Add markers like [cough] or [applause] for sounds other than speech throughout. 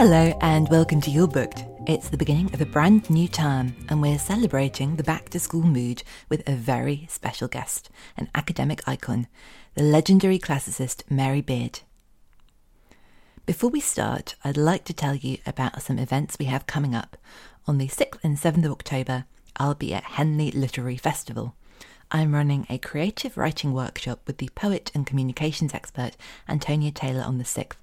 Hello and welcome to You're Booked. It's the beginning of a brand new term, and we're celebrating the back to school mood with a very special guest, an academic icon, the legendary classicist Mary Beard. Before we start, I'd like to tell you about some events we have coming up. On the 6th and 7th of October, I'll be at Henley Literary Festival. I'm running a creative writing workshop with the poet and communications expert Antonia Taylor on the 6th.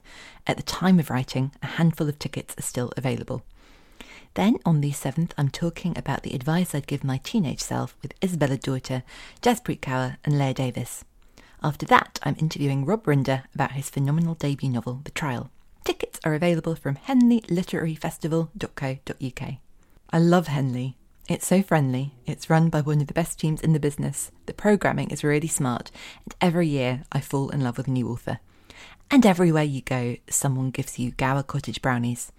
At the time of writing, a handful of tickets are still available. Then on the 7th, I'm talking about the advice I'd give my teenage self with Isabella Daughter, Jaspreet Kaur, and Leah Davis. After that, I'm interviewing Rob Rinder about his phenomenal debut novel, The Trial. Tickets are available from henleyliteraryfestival.co.uk. I love Henley. It's so friendly. It's run by one of the best teams in the business. The programming is really smart, and every year I fall in love with a new author. And everywhere you go, someone gives you Gower Cottage brownies.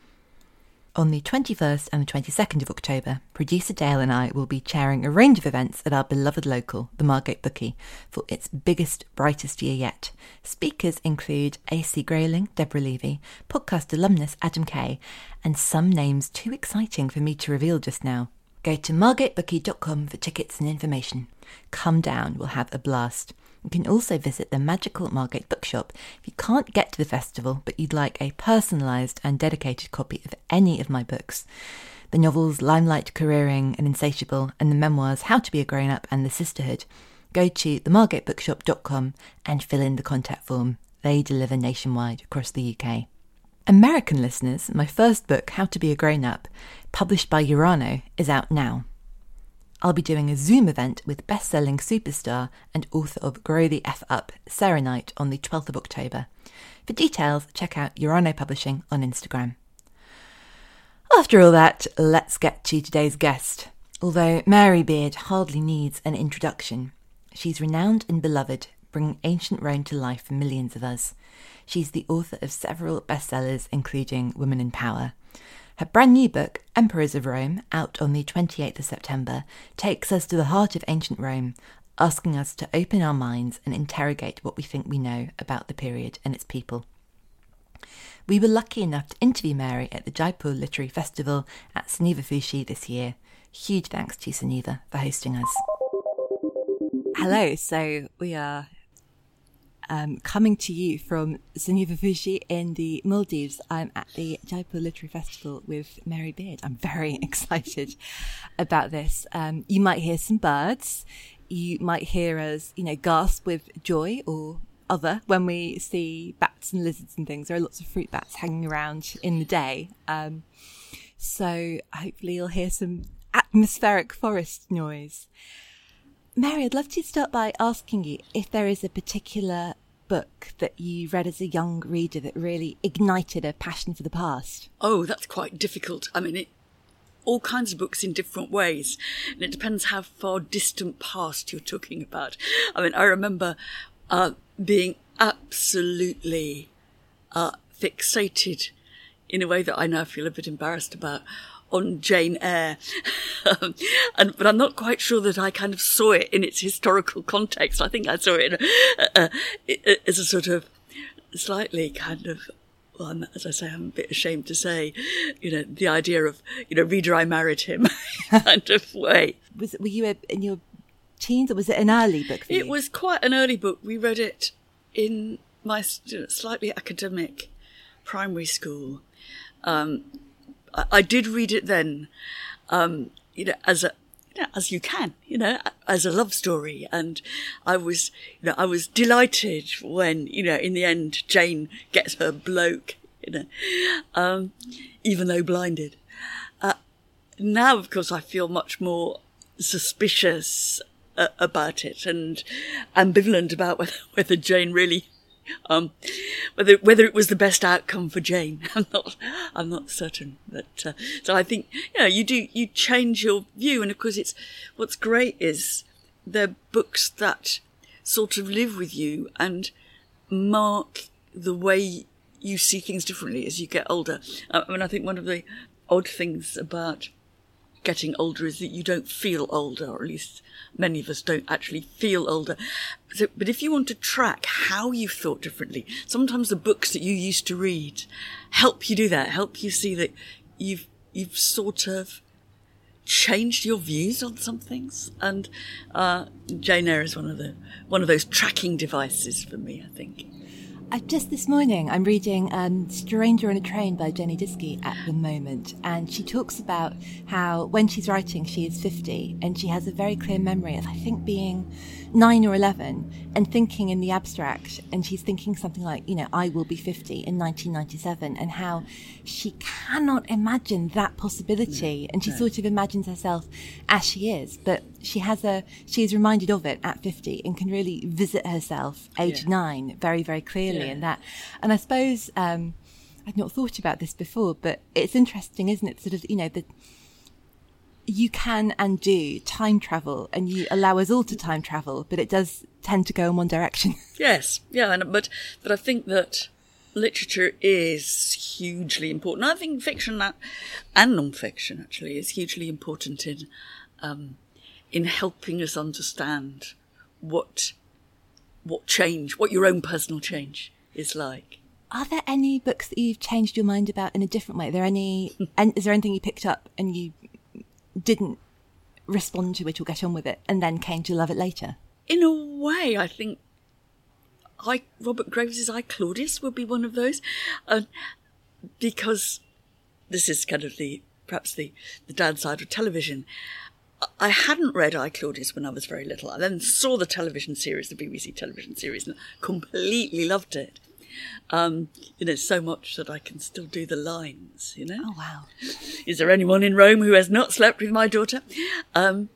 On the 21st and the 22nd of October, producer Dale and I will be chairing a range of events at our beloved local, the Margate Bookie, for its biggest, brightest year yet. Speakers include AC Grayling, Deborah Levy, podcast alumnus Adam Kay, and some names too exciting for me to reveal just now. Go to margatebookie.com for tickets and information. Come down, we'll have a blast. You can also visit the magical Margate Bookshop if you can't get to the festival but you'd like a personalised and dedicated copy of any of my books. The novels Limelight, Careering, and Insatiable, and the memoirs How to Be a Grown Up and The Sisterhood. Go to themargatebookshop.com and fill in the contact form. They deliver nationwide across the UK. American listeners, my first book, How to Be a Grown Up, published by Urano, is out now. I'll be doing a Zoom event with best selling superstar and author of Grow the F Up, Sarah Knight, on the 12th of October. For details, check out Urano Publishing on Instagram. After all that, let's get to today's guest. Although Mary Beard hardly needs an introduction, she's renowned and beloved, bringing ancient Rome to life for millions of us. She's the author of several bestsellers, including Women & Power. Her brand new book, Emperors of Rome, out on the 28th of September, takes us to the heart of ancient Rome, asking us to open our minds and interrogate what we think we know about the period and its people. We were lucky enough to interview Mary at the Jaipur Literary Festival at Soneva Fushi this year. Huge thanks to Soneva for hosting us. Hello, so we are um, coming to you from Soneva Fushi in the Maldives. I'm at the Jaipur Literary Festival with Mary Beard. I'm very [laughs] excited about this. Um, you might hear some birds. You might hear us, you know, gasp with joy or other when we see bats and lizards and things. There are lots of fruit bats hanging around in the day. Um, so hopefully you'll hear some atmospheric forest noise. Mary, I'd love to start by asking you if there is a particular book that you read as a young reader that really ignited a passion for the past. Oh, that's quite difficult. I mean, it, all kinds of books in different ways, and it depends how far distant past you're talking about. I mean, I remember uh, being absolutely uh, fixated in a way that I now feel a bit embarrassed about on Jane Eyre. um, and, but I'm not quite sure that I kind of saw it in its historical context. I think I saw it uh, uh, as a sort of slightly kind of well, I'm, as I say, I'm a bit ashamed to say, you know, the idea of, you know, reader, I married him [laughs] kind of way. Was were you in your teens, or was it an early book? For It you? was quite an early book. We read it in my slightly academic primary school. Um, I, I did read it then, um, you know, as a you as you can, you know, as a love story, and I was, you know, I was delighted when, you know, in the end, Jane gets her bloke, you know, um, even though blinded. Uh, now, of course, I feel much more suspicious uh, about it and ambivalent about whether, [laughs] whether Jane really, um, whether whether it was the best outcome for Jane. [laughs] I'm not, I'm not certain. But uh, so I think, you know, you do you change your view, and of course, it's what's great is they're books that sort of live with you and mark the way you see things differently as you get older. Uh, I mean, I think one of the odd things about getting older is that you don't feel older, or at least many of us don't actually feel older. So, but if you want to track how you've thought differently, sometimes the books that you used to read help you do that, help you see that you've, you've sort of changed your views on some things. And, uh, Jane Eyre is one of the, one of those tracking devices for me, I think. I, just this morning, I'm reading um, Stranger on a Train by Jenny Diski at the moment, and she talks about how when she's writing, she is 50, and she has a very clear memory of, I think, being nine or 11 and thinking in the abstract, and she's thinking something like, you know, I will be 50 in 1997, and how she cannot imagine that possibility, and she sort of imagines herself as she is, but she has a, she is reminded of it at 50 and can really visit herself age Yeah. nine very, very clearly Yeah. in that. And I suppose um, I'd not thought about this before, but it's interesting, isn't it? Sort of, you know, that you can and do time travel, and you allow us all to time travel, but it does tend to go in one direction. [laughs] Yes, yeah, and, but but I think that literature is hugely important. I think fiction and non-fiction actually is hugely important in um, in helping us understand what what change, what your own personal change is like. Are there any books that you've changed your mind about in a different way? Are there any? and is there anything you picked up and you didn't respond to it or get on with it, and then came to love it later? In a way, I think I Robert Graves's I Claudius would be one of those, uh, because this is kind of the perhaps the the downside of television. I hadn't read I Claudius when I was very little. I then saw the television series, the BBC television series, and completely loved it. Um, you know, so much that I can still do the lines. You know. Oh wow! [laughs] Is there anyone in Rome who has not slept with my daughter? Um,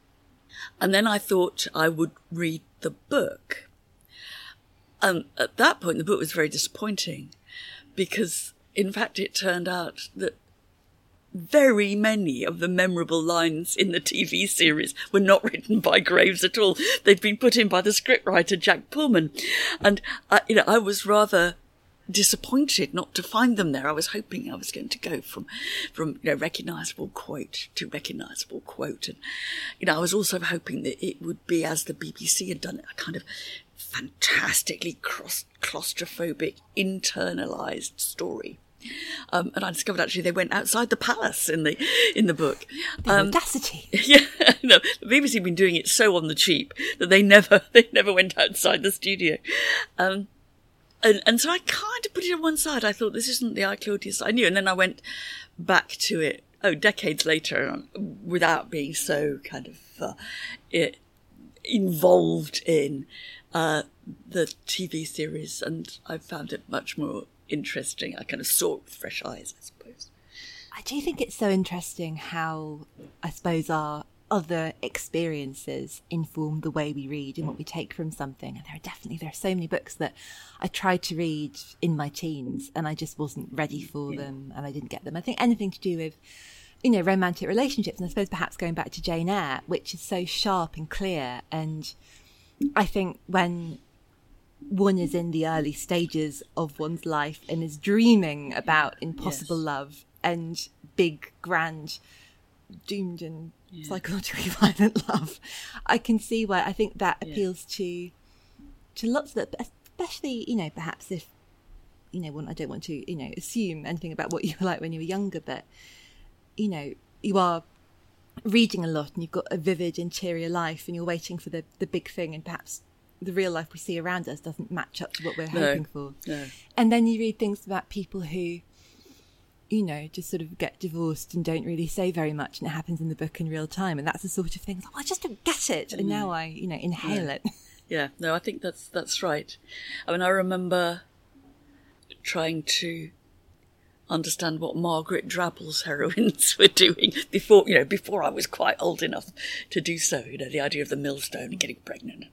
and then I thought I would read the book. And at that point, the book was very disappointing because, in fact, it turned out that very many of the memorable lines in the TV series were not [laughs] written by Graves at all. They'd been put in by the scriptwriter Jack Pullman. And, I, you know, I was rather disappointed not to find them there. I was hoping I was going to go from, from, you know, recognizable quote to recognizable quote. And, you know, I was also hoping that it would be as the BBC had done it, a kind of fantastically cross, claustrophobic, internalized story. Um, and I discovered actually they went outside the palace in the in the book. The Um, audacity. [laughs] yeah, no, the BBC have been doing it so on the cheap that they never [laughs] they never went outside the studio. Um, and, and so I kind of put it on one side. I thought this isn't the I Claudius I knew, and then I went back to it. Oh, decades later, um, without being so kind of uh, it, involved in uh, the TV series, and I found it much more interesting. I kind of saw it with fresh eyes, I suppose. I do think it's so interesting how I suppose our other experiences inform the way we read and what we take from something. And there are definitely there are so many books that I tried to read in my teens and I just wasn't ready for them and I didn't get them. I think anything to do with you know romantic relationships and I suppose perhaps going back to Jane Eyre, which is so sharp and clear. And I think when one is in the early stages of one's life and is dreaming about impossible Yes. love and big, grand, doomed and psychologically [laughs] violent love. I can see why I think that appeals to to lots of especially you know perhaps if you know, I don't want to, you know, assume anything about what [laughs] you were like when you were younger, but you know, you are reading a lot and you've got a vivid interior life and you're waiting for the, the big thing and perhaps the real life we see around us doesn't match up to what we're no, hoping for. No. And then you read things about people who, you know, just sort of get divorced and don't really say very much and it happens in the book in real time. And that's the sort of thing, oh, I just don't get it. And mm. now I, you know, inhale yeah. it. [laughs] Yeah, no, I think that's, that's right. I mean, I remember trying to understand what Margaret Drabble's [laughs] heroines were doing before, you know, before I was quite old enough to do so. You know, the idea of the millstone and getting pregnant.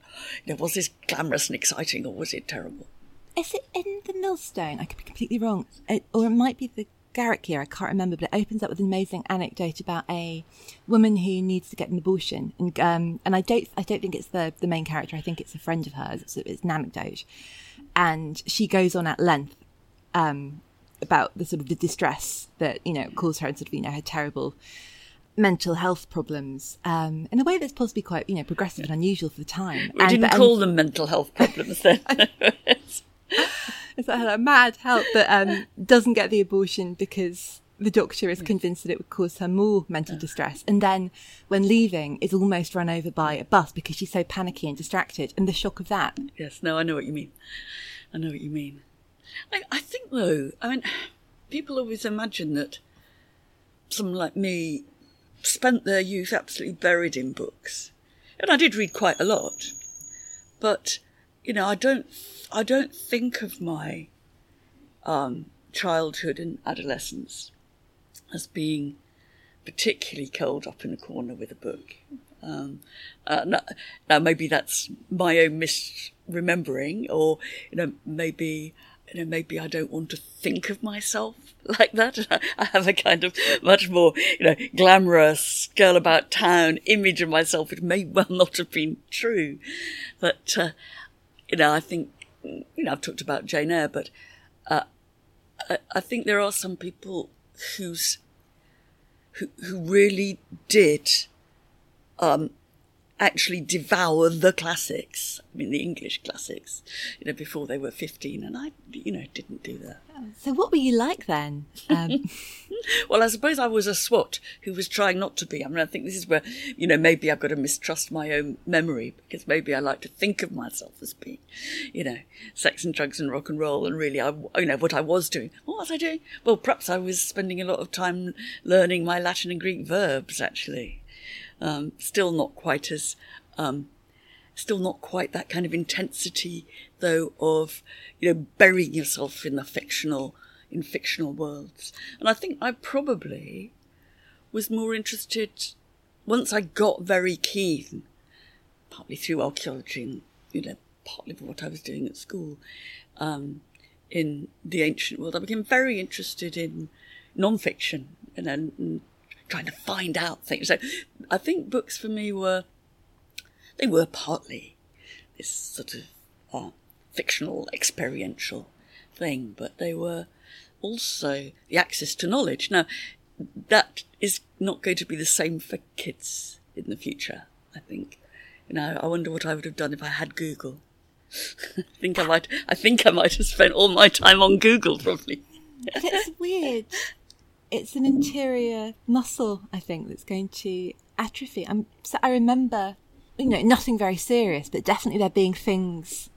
You know, was this glamorous and exciting or was it terrible? Is it in the millstone? I could be completely wrong. It, or it might be the Garrick Year, I can't remember, but it opens up with an amazing anecdote about a woman who needs to get an abortion, and um, and I don't I don't think it's the the main character. I think it's a friend of hers. It's, it's an anecdote, and she goes on at length um, about the sort of the distress that you know caused her and sort of you know her terrible mental health problems um, in a way that's possibly quite you know progressive and unusual for the time. We and, didn't call them mental health problems then. [laughs] [laughs] [laughs] [laughs] it's like a mad help that um, doesn't get the abortion because the doctor is convinced that it would cause her more mental distress. And then when leaving is almost run over by a bus because she's so panicky and distracted and the shock of that. Yes, no, I know what you mean. I know what you mean. I, I think though, I mean, people always imagine that someone like me spent their youth absolutely buried in books. And I did read quite a lot. But, you know, I don't, I don't think of my, um, childhood and adolescence as being particularly curled up in a corner with a book. Um, uh, now, now, maybe that's my own misremembering, or you know, maybe you know, maybe I don't want to think of myself [laughs] like that. [laughs] I have a kind of much more, you know, glamorous girl about town image of myself, which may well [laughs] not have been true. But, uh, you know, I think, you know, I've talked about Jane Eyre, but, uh, I, I think there are some people who's, who, who really did, um, actually devour the classics. I mean, the English classics, you know, before they were 15. And I, you know, didn't do that. So what were you like then? Um... [laughs] well, I suppose I was a swot who was trying not to be. I mean, I think this is where, you know, maybe I've got to mistrust my own memory because maybe I like to think of myself as being, you know, sex and drugs and rock and roll. And really, I, you know, what I was doing. What was I doing? Well, perhaps I was spending a lot of time learning my Latin and Greek verbs, actually. Um, still not quite as, um, still not quite that kind of intensity, though, of, you know, burying yourself in the fictional, in fictional worlds. And I think I probably was more interested once I got very keen, partly through archaeology and, you know, partly for what I was doing at school, um, in the ancient world. I became very interested in non-fiction and, and trying to find out things. So I think books for me were, they were partly this sort of uh, fictional, experiential thing, but they were also the access to knowledge. Now, that is not going to be the same for kids in the future, I think. You know, I wonder what I would have done if I had Google. [laughs] I think I might, I think I might have spent all my time on Google probably. it's weird it's an interior muscle, I think, that's going to atrophy. I'm, so I remember, you know, nothing very serious, but definitely there being things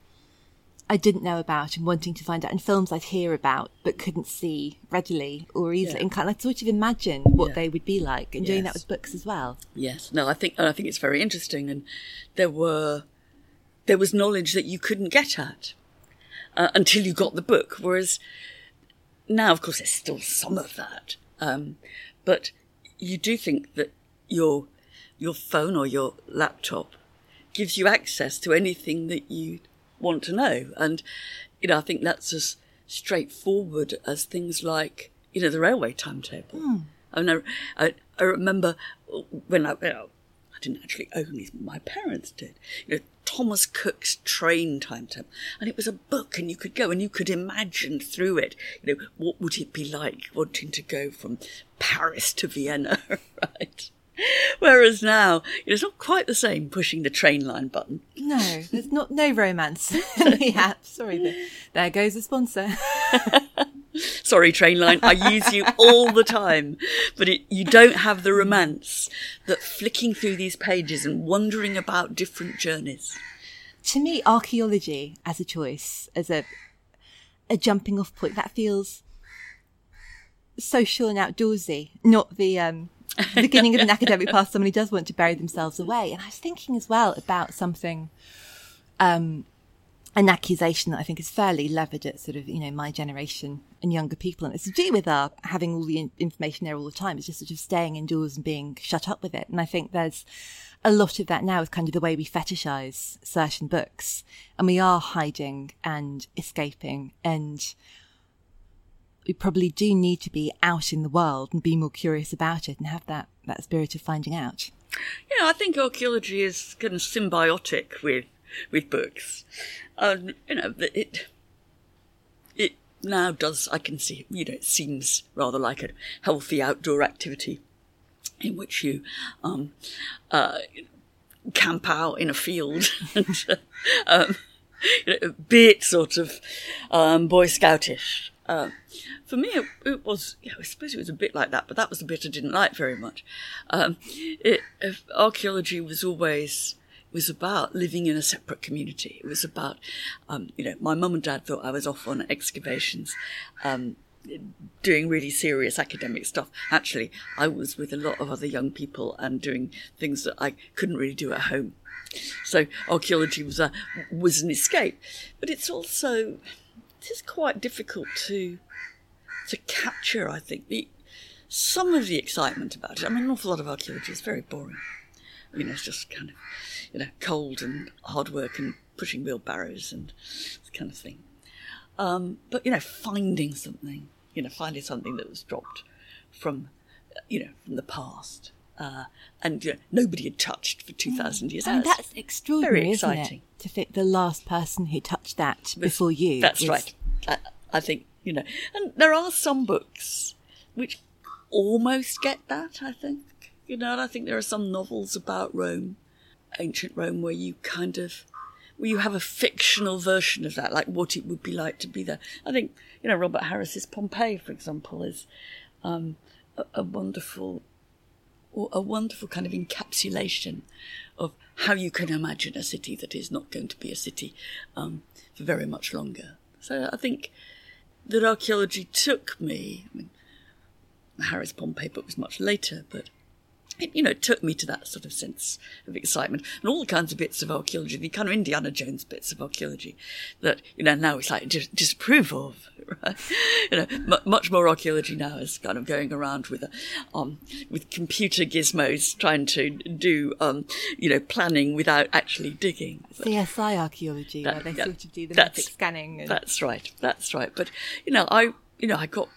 I didn't know about and wanting to find out, and films I'd hear about but couldn't see readily or easily, yeah. and kind of like sort of imagine what yeah. they would be like, and yes. doing that with books as well. Yes, no, I think I think it's very interesting, and there were there was knowledge that you couldn't get at uh, until you got the book, whereas now, of course, there's still some of that, um, but you do think that your your phone or your laptop gives you access to anything that you want to know, and you know I think that's as straightforward as things like you know the railway timetable. Mm. I mean, I, I, remember when I, I didn't actually own these, my parents did. You know, Thomas Cook's train timetable. And it was a book and you could go and you could imagine through it, you know, what would it be like wanting to go from Paris to Vienna, [laughs] right? Whereas now, it's not quite the same pushing the Trainline button. No, there's not no romance [laughs] in the app. Sorry, there, there goes the sponsor. [laughs] [laughs] Sorry, Trainline, I use you all the time, but it, you don't have the romance that flicking through these pages and wondering about different journeys. to me, archaeology as a choice, as a a jumping off point, that feels social and outdoorsy, not the um, beginning of an academic path. Somebody does want to bury themselves away, and I was thinking as well about something, um, an accusation that I think is fairly levied at sort of you know my generation and younger people, and it's to do with our having all the in- information there all the time. It's just sort of staying indoors and being shut up with it, and I think there's a lot of that now with kind of the way we fetishize certain books and we are hiding and escaping and we probably do need to be out in the world and be more curious about it and have that, that spirit of finding out. Yeah, I think archaeology is kind of symbiotic with with books. Um, you know, it it now does. I can see. You know, it seems rather like a healthy outdoor activity in which you um, uh, camp out in a field [laughs] and uh, um, you know, a bit sort of um, Boy Scoutish. Uh, for me, it, it was, yeah, I suppose it was a bit like that, but that was the bit I didn't like very much. Um, it, archaeology was always was about living in a separate community. It was about, um, you know, my mum and dad thought I was off on excavations, um, doing really serious academic stuff. Actually, I was with a lot of other young people and doing things that I couldn't really do at home. So archaeology was a was an escape, but it's also it is quite difficult to to capture. I think the some of the excitement about it. I mean, an awful lot of archaeology is very boring. I know, it's just kind of you know cold and hard work and pushing wheelbarrows and this kind of thing. Um, but you know, finding something, you know, finding something that was dropped from, you know, from the past, uh, and you know, nobody had touched for two thousand years. I mean, that's extraordinary, very isn't exciting. it? To fit the last person who touched that before you. That's was- right. I, I think you know, and there are some books which almost get that. I think you know, and I think there are some novels about Rome, ancient Rome, where you kind of where you have a fictional version of that, like what it would be like to be there. I think you know Robert Harris's Pompeii, for example, is um, a, a wonderful a wonderful kind of encapsulation of how you can imagine a city that is not going to be a city um, for very much longer. So I think that archaeology took me. I mean, Harris Pompeii book was much later, but it, you know, it took me to that sort of sense of excitement and all the kinds of bits of archaeology, the kind of Indiana Jones bits of archaeology that, you know, now it's like dis- disapprove of, [laughs] right? You know, m- much more archaeology now is kind of going around with, a, um, with computer gizmos trying to do, um, you know, planning without actually digging. But- CSI archaeology, that- where they that- sort of do the that's- scanning. And, That's right. That's right. But you know, I you know I got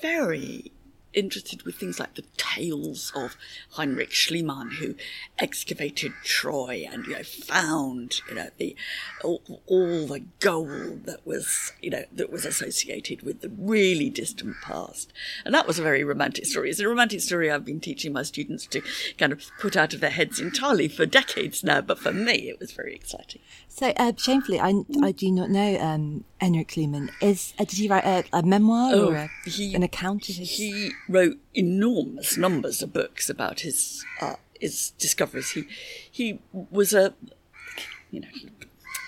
very interested with things like the tales of Heinrich Schliemann, who excavated Troy and you know found you know the all, all the gold that was you know that was associated with the really distant past, and that was a very romantic story. It's a romantic story I've been teaching my students to kind of put out of their heads entirely for decades now, but for me it was very exciting. So, uh, shamefully, I, I do not know um, Heinrich Schliemann. Is uh, did he write a, a memoir or a, Oh, he- an account of his? He wrote enormous numbers of books about his uh, his discoveries. He he was a you know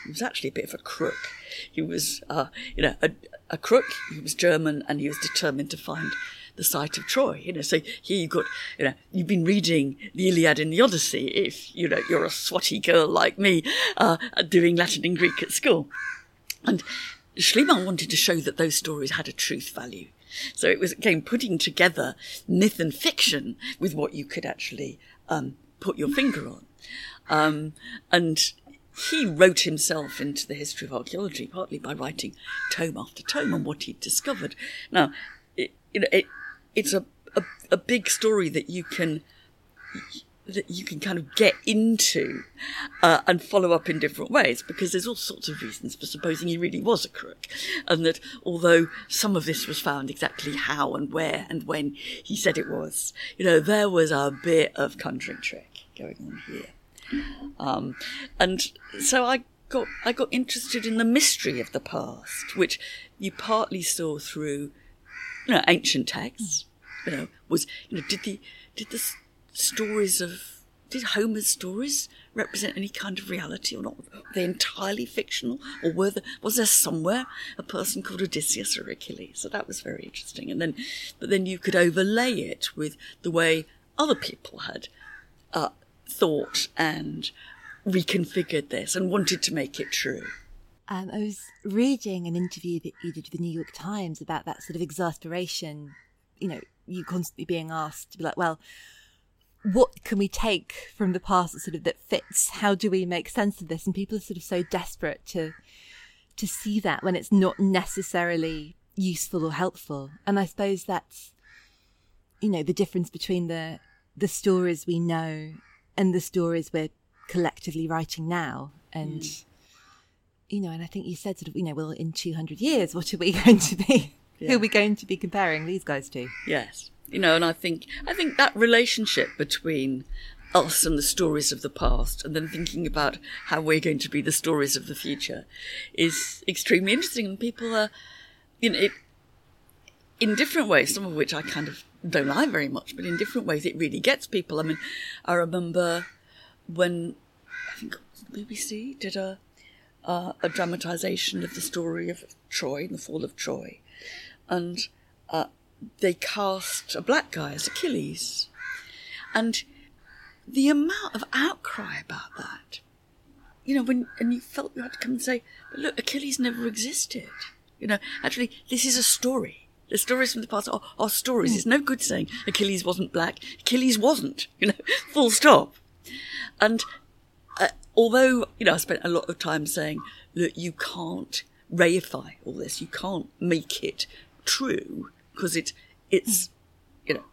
he was actually a bit of a crook. He was uh, you know a, a crook. He was German and he was determined to find the site of Troy. You know, so here you got you know you've been reading the Iliad and the Odyssey. If you know you're a swotty girl like me, uh, doing Latin and Greek at school. And Schliemann wanted to show that those stories had a truth value. So it was again putting together myth and fiction with what you could actually um, put your finger on. Um, and he wrote himself into the history of archaeology partly by writing tome after tome on what he'd discovered. Now, it, you know, it, it's a, a, a big story that you can that you can kind of get into uh, and follow up in different ways because there's all sorts of reasons for supposing he really was a crook and that although some of this was found exactly how and where and when he said it was you know there was a bit of conjuring trick going on here. Um, and so i got i got interested in the mystery of the past which you partly saw through you know ancient texts you know was you know did the did the stories of did Homer's stories represent any kind of reality or not? Were they entirely fictional, or were there, was there somewhere a person called Odysseus or Achilles? So that was very interesting. And then, but then you could overlay it with the way other people had uh, thought and reconfigured this and wanted to make it true. Um, I was reading an interview that you did with the New York Times about that sort of exasperation. You know, you constantly being asked to be like, well, what can we take from the past that sort of that fits? How do we make sense of this? And people are sort of so desperate to to see that when it's not necessarily useful or helpful. And I suppose that's you know the difference between the the stories we know and the stories we're collectively writing now. And mm. you know, and I think you said sort of you know, well, in two hundred years, what are we [laughs] going to be? Yeah. Who are we going to be comparing these guys to? Yes you know, and I think I think that relationship between us and the stories of the past, and then thinking about how we're going to be the stories of the future, is extremely interesting. And people are, you know, it, in different ways. Some of which I kind of don't like very much, but in different ways, it really gets people. I mean, I remember when I think BBC did a uh, a dramatization of the story of Troy and the fall of Troy, and uh, they cast a black guy as Achilles. And the amount of outcry about that, you know, when, and you felt you had to come and say, but look, Achilles never existed. You know, actually, this is a story. The stories from the past are, are stories. Mm. It's no good saying Achilles wasn't black. Achilles wasn't, [laughs] you know, full stop. And uh, although, you know, I spent a lot of time saying, look, you can't reify all this. You can't make it true because it it's you know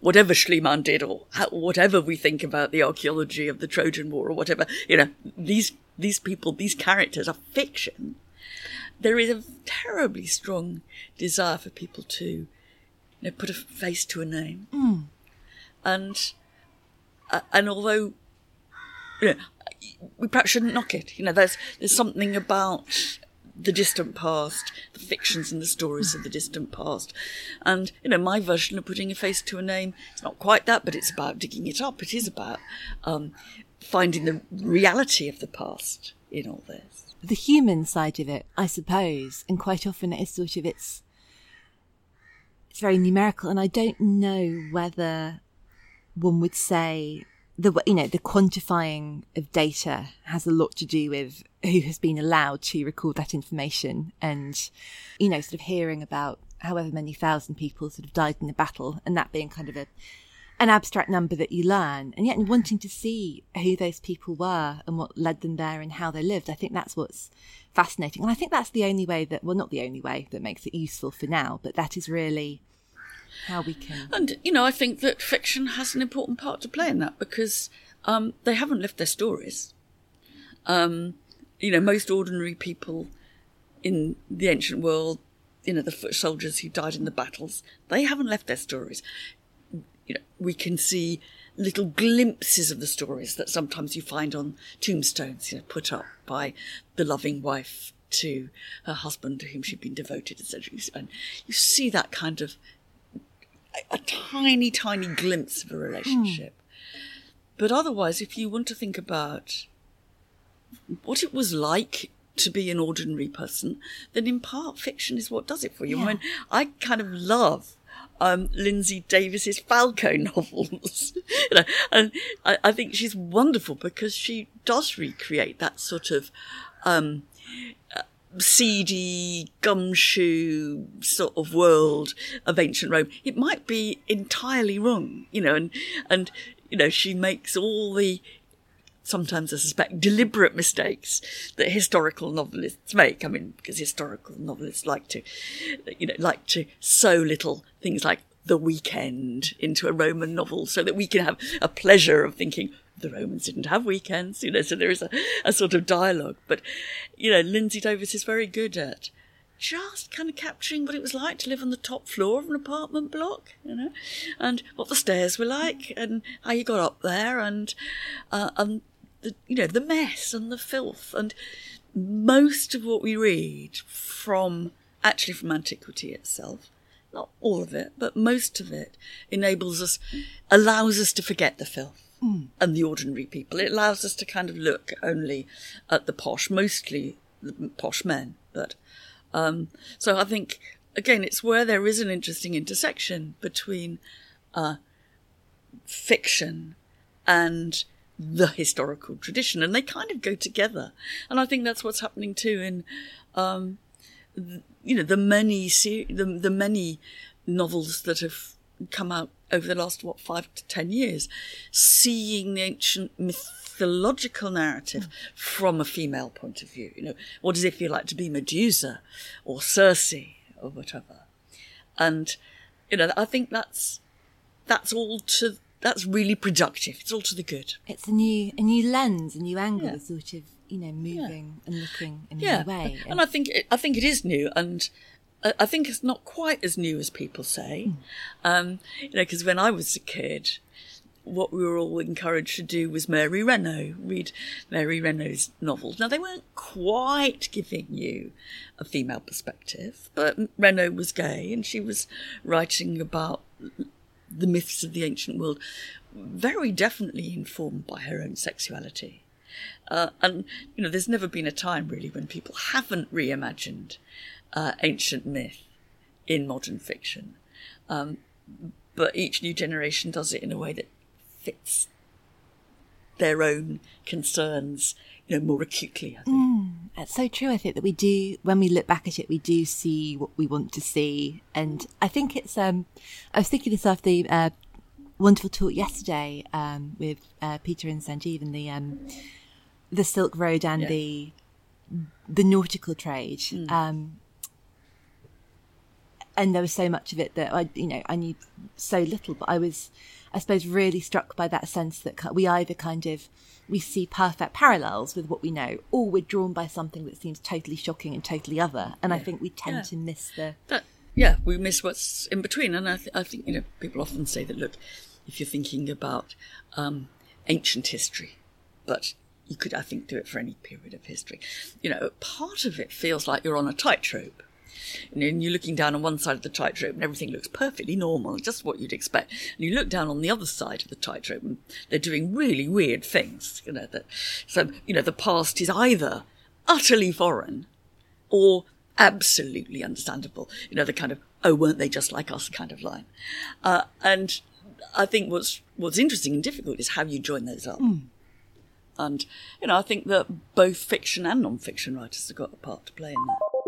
whatever Schliemann did or how, whatever we think about the archaeology of the Trojan War or whatever you know these these people these characters are fiction. There is a terribly strong desire for people to you know put a face to a name, mm. and uh, and although you know, we perhaps shouldn't knock it. You know, there's there's something about the distant past, the fictions and the stories of the distant past. And, you know, my version of putting a face to a name, it's not quite that, but it's about digging it up. It is about um, finding the reality of the past in all this. The human side of it, I suppose, and quite often it is sort of it's it's very numerical, and I don't know whether one would say the you know the quantifying of data has a lot to do with who has been allowed to record that information and you know sort of hearing about however many thousand people sort of died in the battle and that being kind of a an abstract number that you learn. And yet wanting to see who those people were and what led them there and how they lived i think that's what's fascinating. And i think that's the only way that well not the only way that makes it useful for now but that is really how we can. And, you know, I think that fiction has an important part to play in that because um, they haven't lived their stories. Um, you know, most ordinary people in the ancient world, you know, the foot soldiers who died in the battles, they haven't left their stories. You know, we can see little glimpses of the stories that sometimes you find on tombstones, you know, put up by the loving wife to her husband to whom she'd been devoted, etc. And you see that kind of a tiny, tiny glimpse of a relationship. But otherwise, if you want to think about what it was like to be an ordinary person, then in part fiction is what does it for you. Yeah. I mean, I kind of love um, Lindsey Davis's Falco [laughs] novels, you know, and I, I, think she's wonderful because she does recreate that sort of um, seedy gumshoe sort of world of ancient Rome. It might be entirely wrong, you know, and, and, you know, she makes all the, sometimes I suspect, deliberate mistakes that historical novelists make. I mean, because historical novelists like to, you know, like to sow little things like the weekend into a Roman novel so that we can have a pleasure of thinking the Romans didn't have weekends, you know, so there is a, a sort of dialogue. But, you know, Lindsey Davis is very good at just kind of capturing what it was like to live on the top floor of an apartment block, you know, and what the stairs were like and how you got up there and, uh, and the, you know, the mess and the filth and most of what we read from, actually from antiquity itself, not all of it, but most of it enables us, allows us to forget the filth. Mm. And the ordinary people. It allows us to kind of look only at the posh, mostly the posh men. But um, so I think again, it's where there is an interesting intersection between uh, fiction and the historical tradition, and they kind of go together. And I think that's what's happening too in, um, you know, the many the the many novels that have come out over the last what five to ten years, seeing the ancient mythological narrative mm. from a female point of view. You know, what does it feel like to be Medusa or Circe or whatever? And you know, I think that's that's all to that's really productive. It's all to the good. It's a new a new lens, a new angle, yeah. sort of you know moving yeah. and looking in yeah. a new way. And, and I think it, I think it is new, and I think it's not quite as new as people say. Mm. Um, you know, because when I was a kid, what we were all encouraged to do was Mary Renault, read Mary Renault's novels. Now, they weren't quite giving you a female perspective, but Renault was gay and she was writing about the myths of the ancient world, very definitely informed by her own sexuality. Uh, and, you know, there's never been a time really when people haven't reimagined uh, ancient myth in modern fiction. Um, but each new generation does it in a way that fits their own concerns, you know, more acutely. I think. Mm, that's so true. I think that we do, when we look back at it, we do see what we want to see, and I think it's. Um, I was thinking this after the uh, wonderful talk yesterday um, with uh, Peter and Sanjeev and the um, the Silk Road and yeah. the the nautical trade. Mm. Um, and there was so much of it that I, you know, I knew so little, but I was, I suppose, really struck by that sense that we either kind of we see perfect parallels with what we know, or we're drawn by something that seems totally shocking and totally other. And yeah. I think we tend yeah. to miss the. That, yeah, we miss what's in between. And I, th- I think, you know, people often say that, look, if you're thinking about um, ancient history, but you could, I think, do it for any period of history. You know, part of it feels like you're on a tightrope and you're looking down on one side of the tightrope and everything looks perfectly normal, just what you'd expect. And you look down on the other side of the tightrope and they're doing really weird things. You know, that, so, you know, the past is either utterly foreign or absolutely understandable. You know, the kind of, oh, weren't they just like us kind of line. Uh, and I think what's, what's interesting and difficult is how you join those up. Mm. And, you know, I think that both fiction and non-fiction writers have got a part to play in that.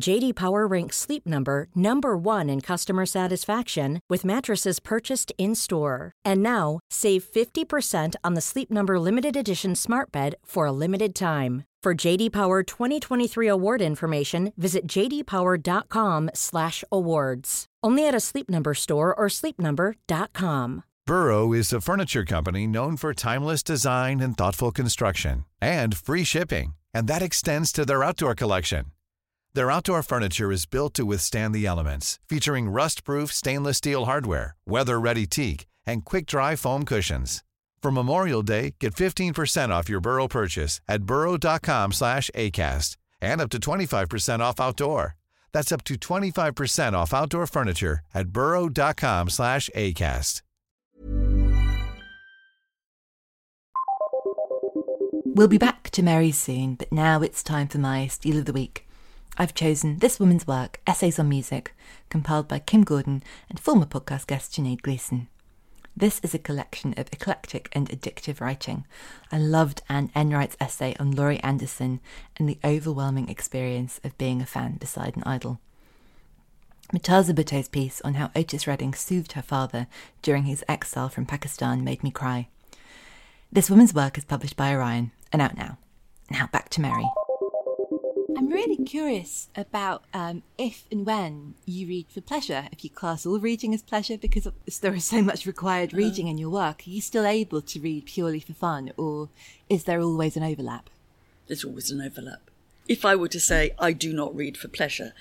JD Power ranks Sleep Number number 1 in customer satisfaction with mattresses purchased in-store. And now, save 50% on the Sleep Number limited edition Smart Bed for a limited time. For JD Power 2023 award information, visit jdpower.com/awards. Only at a Sleep Number store or sleepnumber.com. Burrow is a furniture company known for timeless design and thoughtful construction and free shipping, and that extends to their outdoor collection. Their outdoor furniture is built to withstand the elements, featuring rust-proof stainless steel hardware, weather-ready teak, and quick-dry foam cushions. For Memorial Day, get 15% off your Burrow purchase at burrow.com slash ACAST and up to 25% off outdoor. That's up to 25% off outdoor furniture at burrow.com slash ACAST. We'll be back to Mary soon, but now it's time for my Steal of the Week. I've chosen this woman's work, Essays on Music, compiled by Kim Gordon and former podcast guest Sinead Gleeson. This is a collection of eclectic and addictive writing. I loved Anne Enright's essay on Laurie Anderson and the overwhelming experience of being a fan beside an idol. Mumtaz Bhutto's piece on how Otis Redding soothed her father during his exile from Pakistan made me cry. This woman's work is published by Orion and out now. Now back to Mary. I'm really curious about um, if and when you read for pleasure, if you class all reading as pleasure, because there is so much required Uh-huh. reading in your work. Are you still able to read purely for fun, or is there always an overlap? There's always an overlap. If I were to say I do not read for pleasure,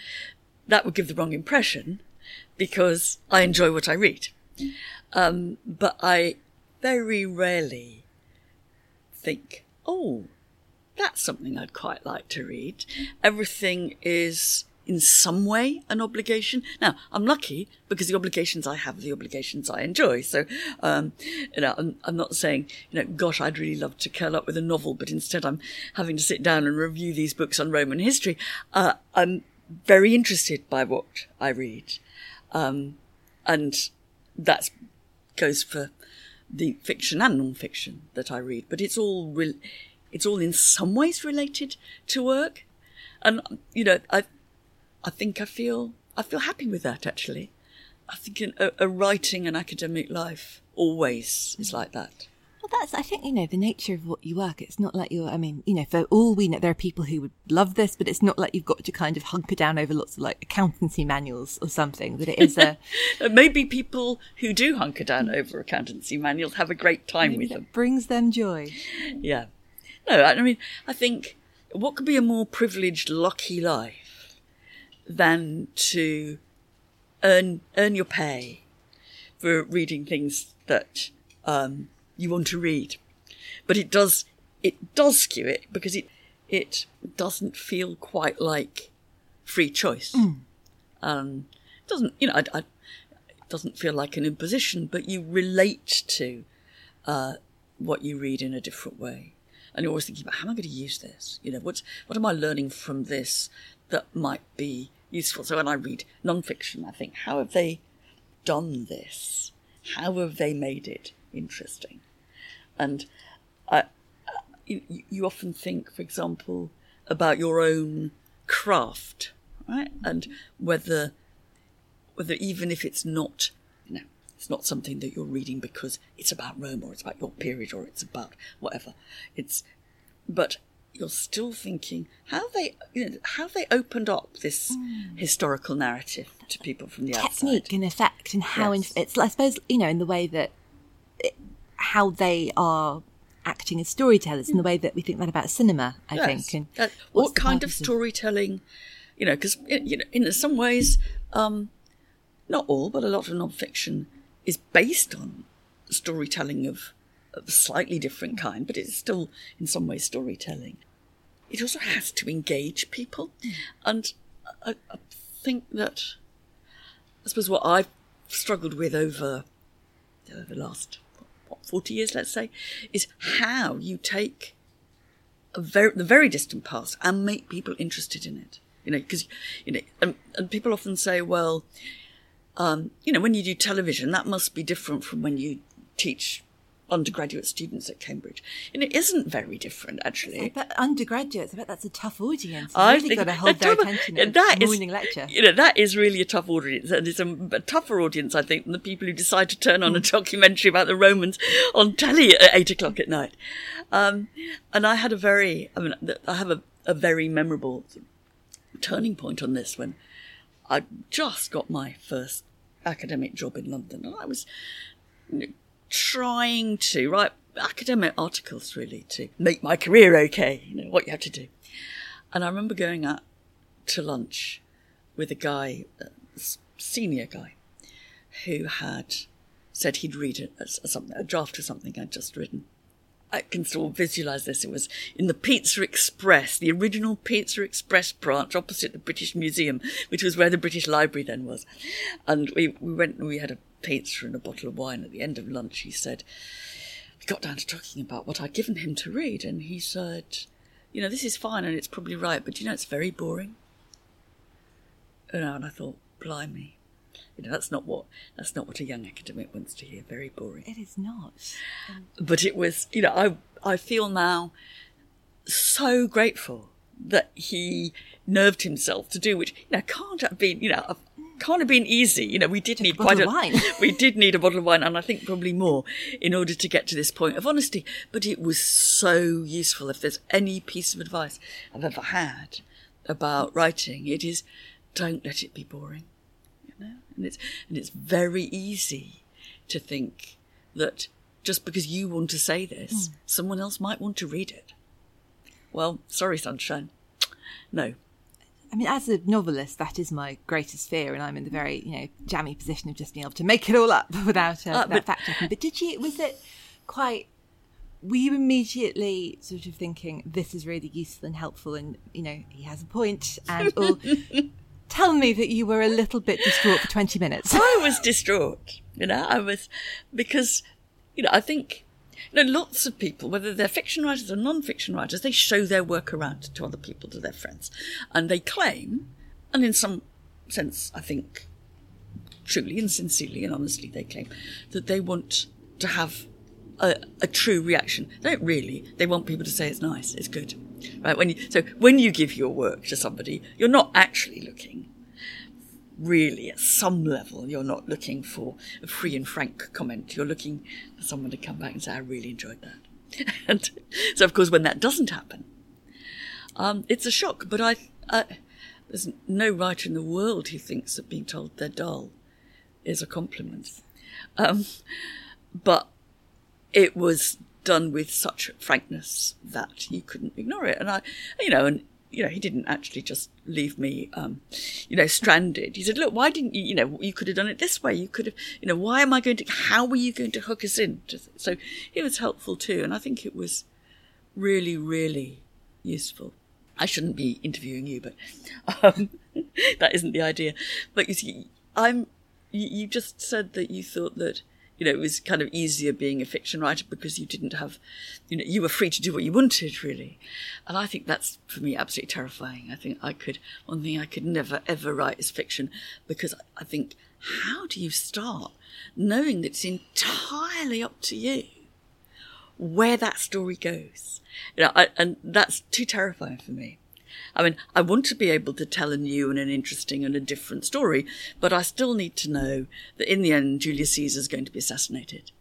that would give the wrong impression because I enjoy what I read. Um, but I very rarely think, oh, that's something I'd quite like to read. Everything is in some way an obligation. Now, I'm lucky because the obligations I have are the obligations I enjoy. So, um, you know, I'm, I'm not saying, you know, gosh, I'd really love to curl up with a novel, but instead I'm having to sit down and review these books on Roman history. Uh, I'm very interested by what I read. Um, and that goes for the fiction and non-fiction that I read, but it's all re- it's all in some ways related to work, and you know I I think I feel I feel happy with that actually. I think in a, a writing and academic life always is like that. Well, that's, I think, you know, the nature of what you work. It's not like you're, I mean, you know, for all we know, there are people who would love this, but it's not like you've got to kind of hunker down over lots of like accountancy manuals or something, that it is a, [laughs] Maybe people who do hunker down over accountancy manuals have a great time maybe with them. brings them joy. Yeah. No, I mean, I think what could be a more privileged, lucky life than to earn earn your pay for reading things that um, you want to read, but it does it does skew it because it it doesn't feel quite like free choice. Um, it doesn't you know? I, I, it doesn't feel like an imposition, but you relate to uh, what you read in a different way. And you're always thinking about how am I going to use this? You know, what's what am I learning from this that might be useful? So when I read non-fiction, I think, how have they done this? How have they made it interesting? And I, you, you often think, for example, about your own craft, right? And whether whether even if it's not, it's not something that you're reading because it's about Rome or it's about your period or it's about whatever. It's, but you're still thinking how they, you know, how they opened up this historical narrative to people from the technique outside? Technique and effect and how in, it's I suppose you know in the way that it, how they are acting as storytellers in the way that we think that about cinema I Yes. think and Uh, what kind of storytelling, you know, because you know, in some ways, um, not all, but a lot of nonfiction is based on storytelling of, of a slightly different kind, but it's still in some ways storytelling. It also has to engage people, hmm. and I, I think that I suppose what I've struggled with over over the last what, forty years, let's say, is how you take a very, the very distant past and make people interested in it. You know, because, you know, and, and people often say, well, um, you know, when you do television, that must be different from when you teach undergraduate students at Cambridge. And it isn't very different, actually. I bet undergraduates, I bet that's a tough audience. You've I really think got to hold their attention at that a morning lecture. You know, that is really a tough audience, and it's a, a tougher audience, I think, than the people who decide to turn on Hmm. a documentary about the Romans on telly at eight o'clock at night. Um, and I had a very, I mean, I have a, a very memorable turning point on this when I just got my first academic job in London, and I was trying to write academic articles really to make my career okay. You know what you have to do. And I remember going out to lunch with a guy, a s- senior guy, who had said he'd read a, a, a draft of something I'd just written. I can still visualize this. It was in the Pizza Express, the original Pizza Express branch opposite the British Museum, which was where the British Library then was. And we, we went and we had a pizza and a bottle of wine at the end of lunch. He said, we got down to talking about what I'd given him to read. And he said, you know, this is fine and it's probably right, but you know, it's very boring. And I thought, blimey. You know, that's not what that's not what a young academic wants to hear. Very boring It is not. but it was you know i i feel now so grateful that he nerved himself to do which you know can't have been you know uh, can't have been easy you know we did need bottle quite a wine. [laughs] we did need a bottle of wine and i think probably more in order to get to this point of honesty but it was so useful if there's any piece of advice i've ever had about writing it is don't let it be boring and it's and it's very easy to think that just because you want to say this, someone else might want to read it. Well, sorry, sunshine. No. I mean, as a novelist, that is my greatest fear, and I'm in the very, you know, jammy position of just being able to make it all up [laughs] without, uh, Uh, without fact checking. But did you? Was it quite? Were you immediately sort of thinking this is really useful and helpful, and you know he has a point, and or [laughs] tell me that you were a little bit distraught for twenty minutes? I was distraught, you know, I was, because, you know, I think, you know, lots of people, whether they're fiction writers or non-fiction writers, they show their work around to other people, to their friends, and they claim, and in some sense, I think, truly and sincerely and honestly, they claim that they want to have a, a true reaction. They don't really. They want people to say it's nice, it's good, right? When you, so when you give your work to somebody, you're not actually looking. Really at some level you're not looking for a free and frank comment. You're looking for someone to come back and say i really enjoyed that. [laughs] And so of course when that doesn't happen um, it's a shock. But I, I there's no writer in the world who thinks that being told they're dull is a compliment. Um, but it was done with such frankness that you couldn't ignore it and i you know and you know, he didn't actually just leave me, um, you know, stranded. He said, look, why didn't you, you know, you could have done it this way. You could have, you know, why am I going to, how were you going to hook us in? So it was helpful too. And I think it was really, really useful. I shouldn't be interviewing you, but, um, [laughs] that isn't the idea. But you see, I'm, you, you just said that you thought that, you know, it was kind of easier being a fiction writer because you didn't have, you know, you were free to do what you wanted, really. And I think that's, for me, absolutely terrifying. I think I could, one thing I could never, ever write is fiction because I think, how do you start knowing that it's entirely up to you where that story goes? You know, I, and that's too terrifying for me. I mean, I want to be able to tell a new and an interesting and a different story, but I still need to know that in the end, Julius Caesar is going to be assassinated.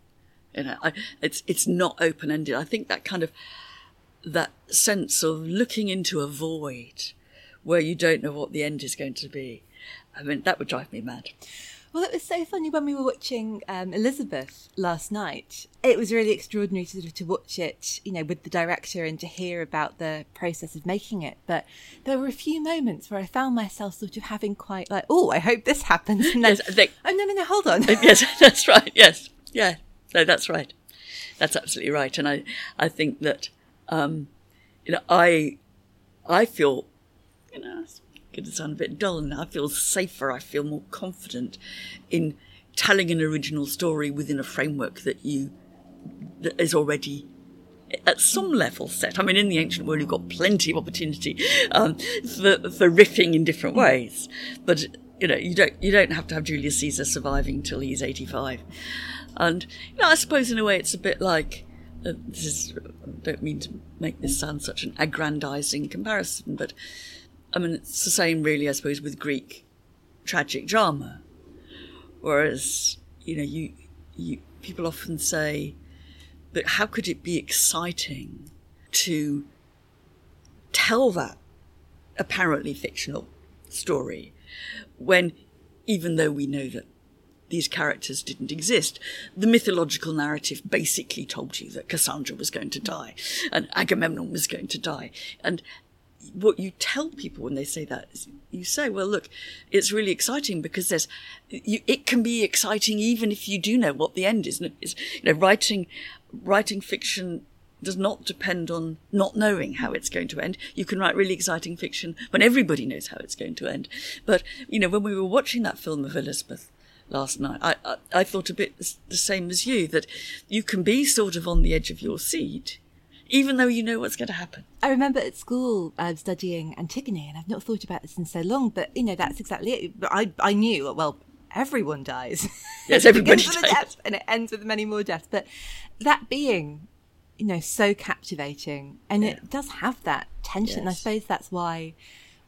You know, I, it's it's not open ended. I think that kind of that sense of looking into a void where you don't know what the end is going to be. I mean, that would drive me mad. Well, it was so funny when we were watching um, Elizabeth last night. It was really extraordinary to, sort of to watch it, you know, with the director and to hear about the process of making it. But there were a few moments where I found myself sort of having quite like, oh, I hope this happens. And then, Yes, they- oh no, no, no, hold on. [laughs] yes, [laughs] that's right. Yes, yeah. No, that's right. That's absolutely right. And I, I think that, um, you know, I, I feel, you know, going to sound a bit dull, and I feel safer. I feel more confident in telling an original story within a framework that you that is already at some level set. I mean, in the ancient world, you've got plenty of opportunity um, for, for riffing in different ways, but you know, you don't you don't have to have Julius Caesar surviving till he's eighty five, and you know, I suppose in a way it's a bit like uh, this is. I don't mean to make this sound such an aggrandizing comparison, but I mean it's the same, really. I suppose with Greek tragic drama, whereas you know you you people often say, but how could it be exciting to tell that apparently fictional story when even though we know that these characters didn't exist, the mythological narrative basically told you that Cassandra was going to die and Agamemnon was going to die. And what you tell people when they say that is you say, well, look, it's really exciting because there's, you, it can be exciting even if you do know what the end is. It's, you know, writing, writing fiction does not depend on not knowing how it's going to end. You can write really exciting fiction when everybody knows how it's going to end. But, you know, when we were watching that film of Elizabeth last night, I, I, I thought a bit the same as you, that you can be sort of on the edge of your seat, even though you know what's going to happen. I remember at school uh, studying Antigone, and I've not thought about this in so long, but, you know, that's exactly it. But I, I knew, well, everyone dies. Yes, [laughs] everybody dies. death and it ends with many more deaths. But that being, you know, so captivating, and Yeah. it does have that tension. And I suppose that's why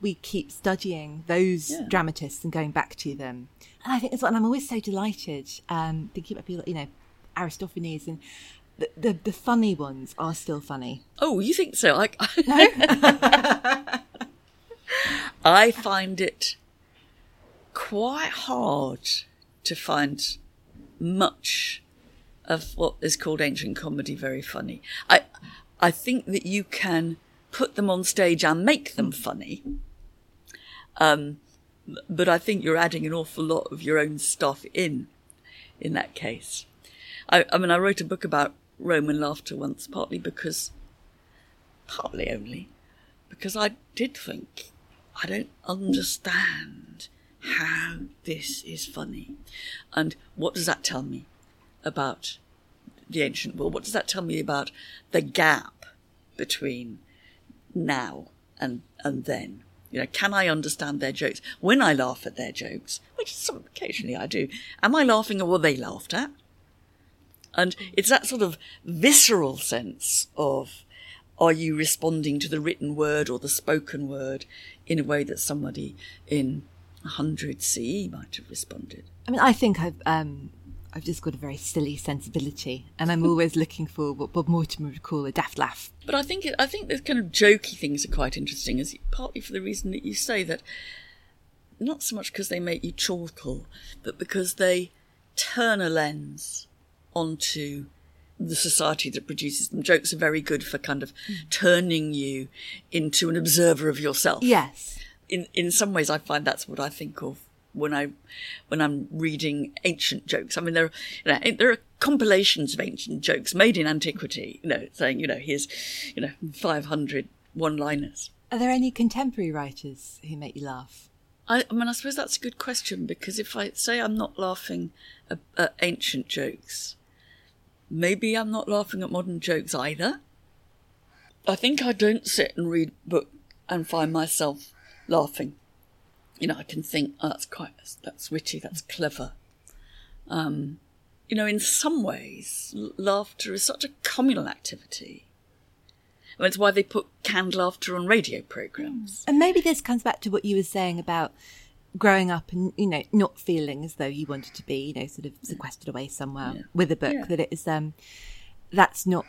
we keep studying those Yeah. dramatists and going back to them. And I think that's what, and I'm always so delighted um, thinking about people, you know, Aristophanes and the, the the funny ones are still funny. Oh, you think so? I, [laughs] No, [laughs] I find it quite hard to find much of what is called ancient comedy very funny. I I think that you can put them on stage and make them funny. Um, but I think you're adding an awful lot of your own stuff in, in that case. I, I mean, I wrote a book about Roman laughter once, partly because, partly only, because I did think I don't understand how this is funny. And what does that tell me about the ancient world? What does that tell me about the gap between now and, and then? You know, can I understand their jokes? When I laugh at their jokes, which occasionally I do, am I laughing at what they laughed at? And it's that sort of visceral sense of are you responding to the written word or the spoken word in a way that somebody in 100 CE might have responded? I mean, I think I've um, I've just got a very silly sensibility, and I'm [laughs] always looking for what Bob Mortimer would call a daft laugh. But I think it, I think the kind of jokey things are quite interesting, is partly for the reason that you say that not so much because they make you chortle, but because they turn a lens onto the society that produces them. Jokes are very good for kind of turning you into an observer of yourself. Yes, In in some ways, I find that's what I think of when I when I'm reading ancient jokes. I mean, there you know there are compilations of ancient jokes made in antiquity. You know, saying you know here's you know 500 one-liners. are there any contemporary writers who make you laugh? I, I mean, I suppose that's a good question because if I say I'm not laughing at, at ancient jokes, maybe I'm not laughing at modern jokes either. I think I don't sit and read book and find myself laughing. You know, I can think, oh, that's quite, that's witty, that's clever. Um, you know, in some ways, laughter is such a communal activity. I mean, it's why they put canned laughter on radio programs. And maybe this comes back to what you were saying about growing up and you know not feeling as though you wanted to be, you know, sort of sequestered away somewhere Yeah. with a book. Yeah. That it is um, that's not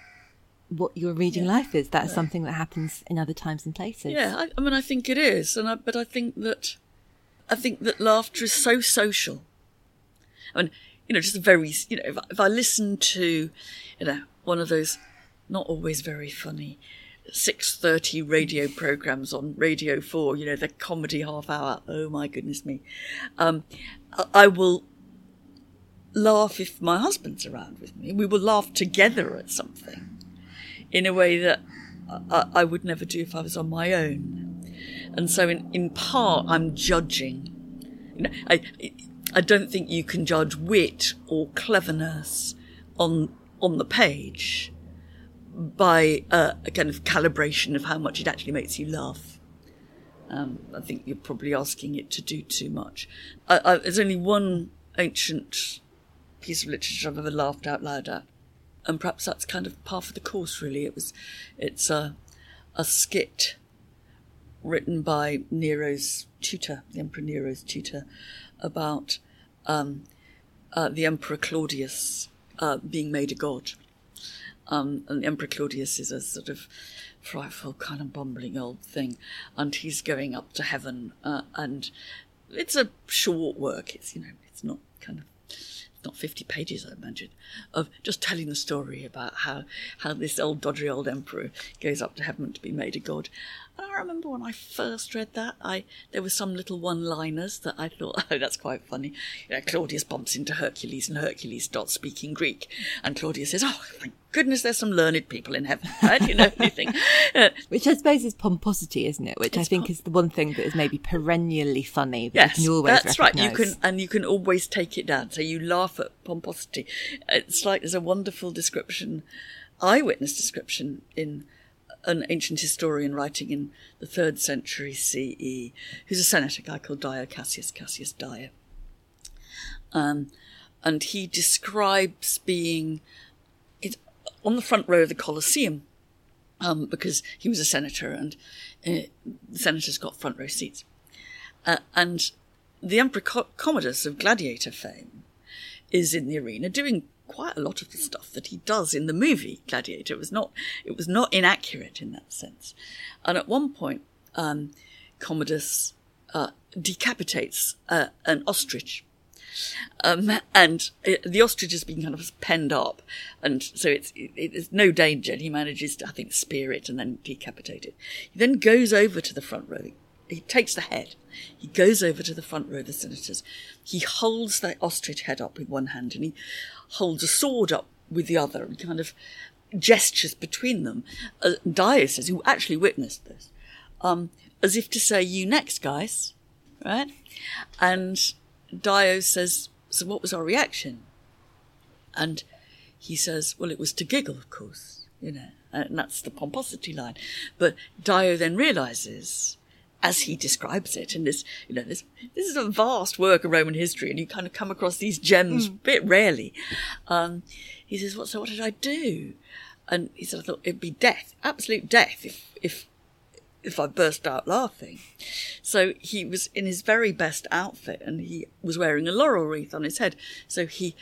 what your reading life is. That's something that happens in other times and places. Yeah, I, I mean, I think it is, and I, but I think that I think that laughter is so social. I mean, you know, just a very, you know, if, if I listen to, you know, one of those not always very funny six thirty radio programs on Radio Four, you know, the comedy half hour. Oh my goodness me, um, I, I will laugh if my husband's around with me. We will laugh together at something in a way that I, I would never do if I was on my own. And so, in, in part, I'm judging. You know, I, I don't think you can judge wit or cleverness on on the page by uh, a kind of calibration of how much it actually makes you laugh. Um, I think you're probably asking it to do too much. I, I, there's only one ancient piece of literature I've ever laughed out loud at, and perhaps that's kind of par for the course. Really, it was. It's a a skit written by Nero's tutor, the Emperor Nero's tutor, about um, uh, the Emperor Claudius uh, being made a god. Um, and Emperor Claudius is a sort of frightful, kind of bumbling old thing, and he's going up to heaven. Uh, and it's a short work. It's you know, it's not kind of not 50 pages, I imagine, of just telling the story about how, how this old dodgy old emperor goes up to heaven to be made a god. And I remember when I first read that, I there were some little one-liners that I thought, [laughs] oh, that's quite funny. You know, Claudius bumps into Hercules, and Hercules starts speaking Greek, and Claudius says, "Oh, thank goodness, there's some learned people in heaven." [laughs] Right? You know anything? Uh, Which I suppose is pomposity, isn't it? Which I think pom- is the one thing that is maybe perennially funny. Yes, you can always that's right. You can and you can always take it down. So you laugh at pomposity. It's like there's a wonderful description, eyewitness description in an ancient historian writing in the third century CE, who's a senator, a guy called Dio Cassius Cassius Dio. Um, and he describes being on the front row of the Colosseum um, because he was a senator and uh, the senators got front row seats. Uh, and the Emperor Co- Commodus of Gladiator fame is in the arena doing quite a lot of the stuff that he does in the movie Gladiator. It was not, it was not inaccurate in that sense. And at one point, um, Commodus uh, decapitates uh, an ostrich. Um, and it, the ostrich has been kind of penned up, and so it's it, it's no danger. And he manages to, I think, spear it and then decapitate it. He then goes over to the front row. He takes the head. He goes over to the front row of the senators. He holds the ostrich head up with one hand, and he holds a sword up with the other, and kind of gestures between them. Uh, says, who actually witnessed this, um, as if to say, "You next, guys," right? And Dio says, So what was our reaction? And he says, Well, it was to giggle, of course, you know, and that's the pomposity line. But Dio then realizes, as he describes it, and this, you know, this, this is a vast work of Roman history, and you kind of come across these gems a bit rarely. Um, he says, What, so what did I do? And he said, I thought it'd be death, absolute death, if, if, if I burst out laughing. So he was in his very best outfit and he was wearing a laurel wreath on his head. So he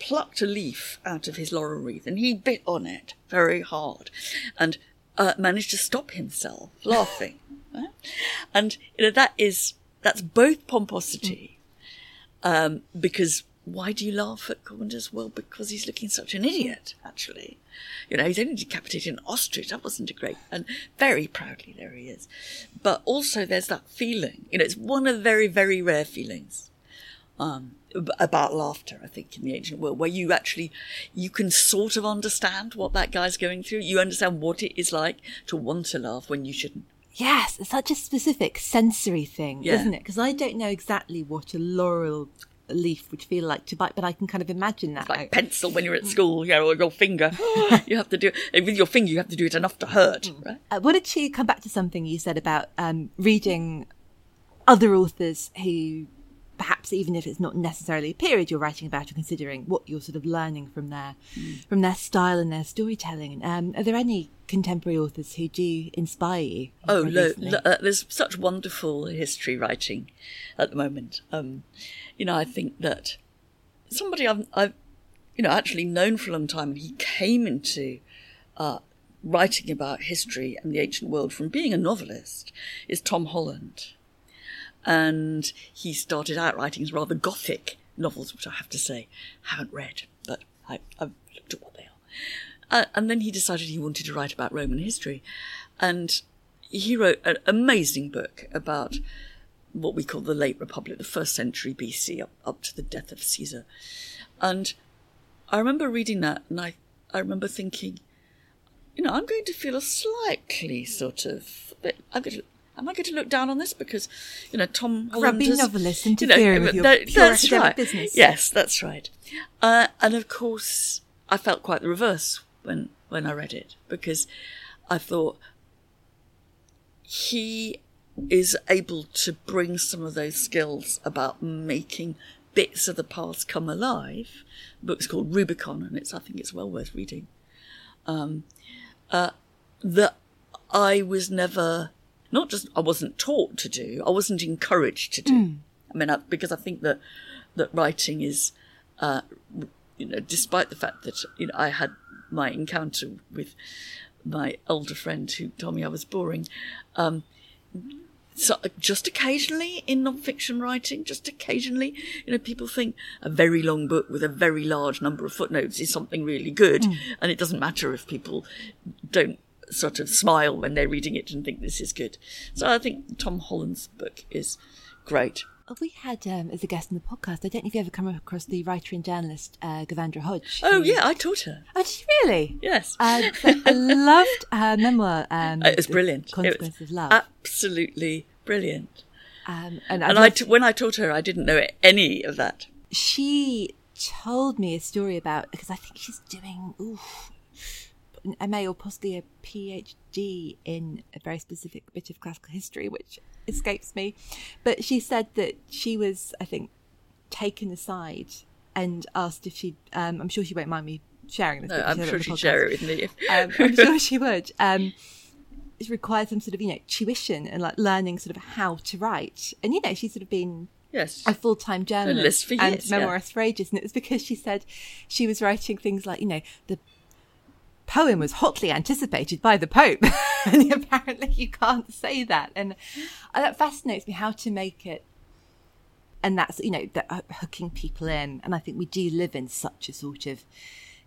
plucked a leaf out of his laurel wreath and he bit on it very hard and uh, managed to stop himself laughing. [laughs] And, you know, that is, that's both pomposity, um, because why do you laugh at Commodus? Well, because he's looking such an idiot, actually. You know, he's only decapitated an ostrich. That wasn't a great, and very proudly there he is. But also there's that feeling, you know, it's one of the very, very rare feelings, um, about laughter, I think, in the ancient world, where you actually, you can sort of understand what that guy's going through. You understand what it is like to want to laugh when you shouldn't. Yes, it's such a specific sensory thing, Yeah. isn't it? Because I don't know exactly what a laurel leaf would feel like to bite, but I can kind of imagine that. like pencil when you're at [laughs] school, you know, or your finger. [laughs] you have to do it with your finger. You have to do it enough to hurt, right? Uh, wanted to come back to something you said about um, reading other authors who, perhaps even if it's not necessarily a period you're writing about, or considering what you're sort of learning from their from their style and their storytelling. Um, are there any contemporary authors who do inspire you? Oh, lo- lo- uh, there's such wonderful history writing at the moment. Um, you know, I think that somebody I've, I've, you know, actually known for a long time, and he came into uh, writing about history and the ancient world from being a novelist, is Tom Holland. And he started out writing his rather gothic novels, which I have to say, haven't read, but I, I've looked at what they are. Uh, and then he decided he wanted to write about Roman history. And he wrote an amazing book about what we call the late Republic, the first century BC, up, up to the death of Caesar. And I remember reading that and I, I remember thinking, you know, I'm going to feel a slightly sort of, bit, I'm going to, am I going to look down on this? Because, you know, Tom Holland Grubby has- novelists you know, interfering with your that- pure that's right. business. Yes, that's right. Uh, and of course, I felt quite the reverse when, when I read it because I thought he is able to bring some of those skills about making bits of the past come alive. The book's called Rubicon, and it's I think it's well worth reading. Um, uh, that I was never not just I wasn't taught to do, I wasn't encouraged to do. Mm. I mean, I, because I think that that writing is, uh, you know, despite the fact that you know I had my encounter with my older friend who told me I was boring. Um, so just occasionally in non-fiction writing, just occasionally, you know, people think a very long book with a very large number of footnotes is something really good, Mm. and it doesn't matter if people don't sort of smile when they're reading it and think this is good. So I think Tom Holland's book is great. We had um, as a guest in the podcast. I don't know if you ever come across the writer and journalist uh, Gavanndra Hodge. Oh who- yeah, I taught her. Oh, did you really? Yes. Um, so I loved her memoir. Um, Uh, [laughs] It was brilliant. It was of Love. absolutely brilliant. Um, and And I I, t- when I taught her, I didn't know any of that. she told me a story about because I think she's doing oof, an MA or possibly a PhD in a very specific bit of classical history, which escapes me. But she said that she was, I think, taken aside and asked if she. Um, I'm sure she won't mind me sharing this. No, I'm sure she'd share it with me. um, I'm sure she would. Um, it requires some sort of you know tuition and like learning sort of how to write. And you know she's sort of been Yes. a full time journalist for and years, yeah. memoirist for ages, and it was because she said she was writing things like you know the poem was hotly anticipated by the Pope, [laughs] and apparently you can't say that, and uh, that fascinates me how to make it. And that's you know that uh, hooking people in, and I think we do live in such a sort of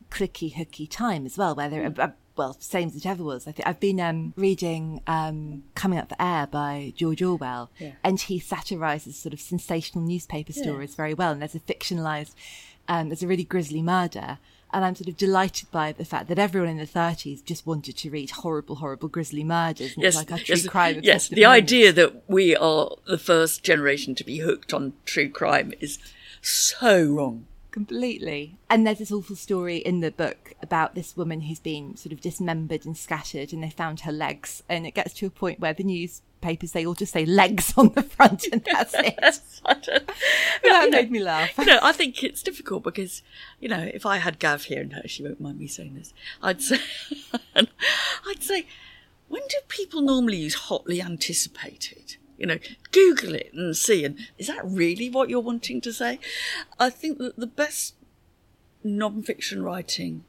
clicky hooky time as well, where there are, uh, well, same as it ever was. I think I've been um, reading um, "Coming Up for Air" by George Orwell, Yeah. and he satirises sort of sensational newspaper Yeah. stories very well. And there's a fictionalised, um, there's a really grisly murder, and I'm sort of delighted by the fact that everyone in the 30s just wanted to read horrible, horrible, grisly murders. It's like a true yes, crime. yes. The idea that we are the first generation to be hooked on true crime is so wrong. Completely. And there's this awful story in the book about this woman who's been sort of dismembered and scattered, and they found her legs. And it gets to a point where the newspapers they all just say legs on the front, and that's it. [laughs] Don't- that you know, made me laugh. You know, I think it's difficult because, you know, if I had Gav here, and she won't mind me saying this, I'd say, [laughs] I'd say, when do people normally use hotly anticipated? You know, Google it and see. And is that really what you're wanting to say? I think that the best non-fiction writing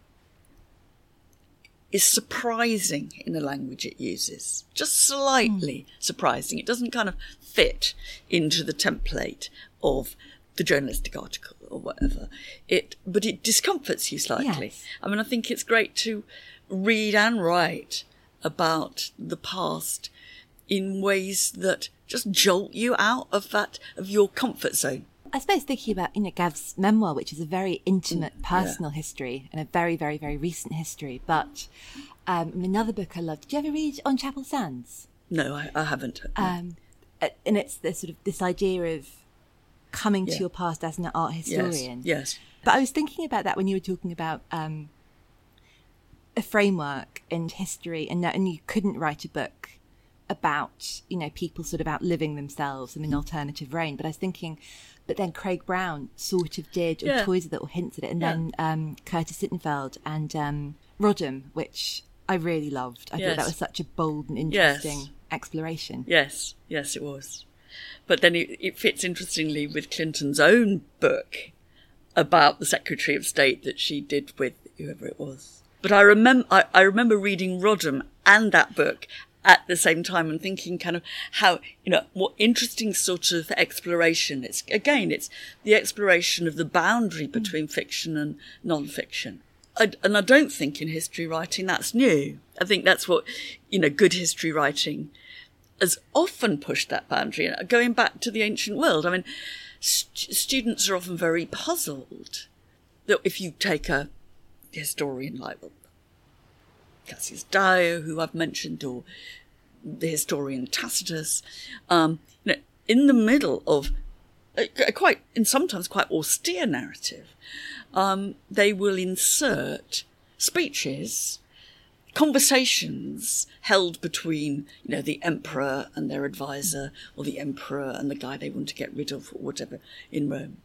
is surprising in the language it uses. Just slightly hmm. surprising. It doesn't kind of fit into the template of the journalistic article or whatever. It, but it discomforts you slightly. Yes. I mean, I think it's great to read and write about the past in ways that just jolt you out of that, of your comfort zone. I suppose thinking about you know Gav's memoir, which is a very intimate, Mm, personal history and a very, very, very recent history. But um, another book I loved. Did you ever read On Chapel Sands? No, I, I haven't. Um, and it's the sort of this idea of coming Yeah. to your past as an art historian. yes. But I was thinking about that when you were talking about um, a framework and history, and that, and you couldn't write a book about you know people sort of outliving themselves in an alternative reign. But I was thinking, but then Craig Brown sort of did, or Yeah. toys with it, or hints at it, and Yeah. then um, Curtis Sittenfeld and um, Rodham, which I really loved. I thought that was such a bold and Yes. interesting exploration. Yes, yes, it was. But then it, it fits interestingly with Clinton's own book about the Secretary of State that she did with whoever it was. But I remember, I, I remember reading Rodham and that book at the same time and thinking kind of how, you know, what interesting sort of exploration. It's, again, it's the exploration of the boundary hmm. between fiction and non-fiction. I, and I don't think in history writing that's new. I think that's what, you know, good history writing has often pushed that boundary. And Going back to the ancient world, I mean, st- students are often very puzzled that if you take a historian like well, Cassius Dio, who I've mentioned, or the historian Tacitus, um, you know, in the middle of a, a quite, and sometimes quite austere narrative, um, they will insert speeches conversations held between, you know, the emperor and their advisor, or the emperor and the guy they want to get rid of, or whatever, in Rome,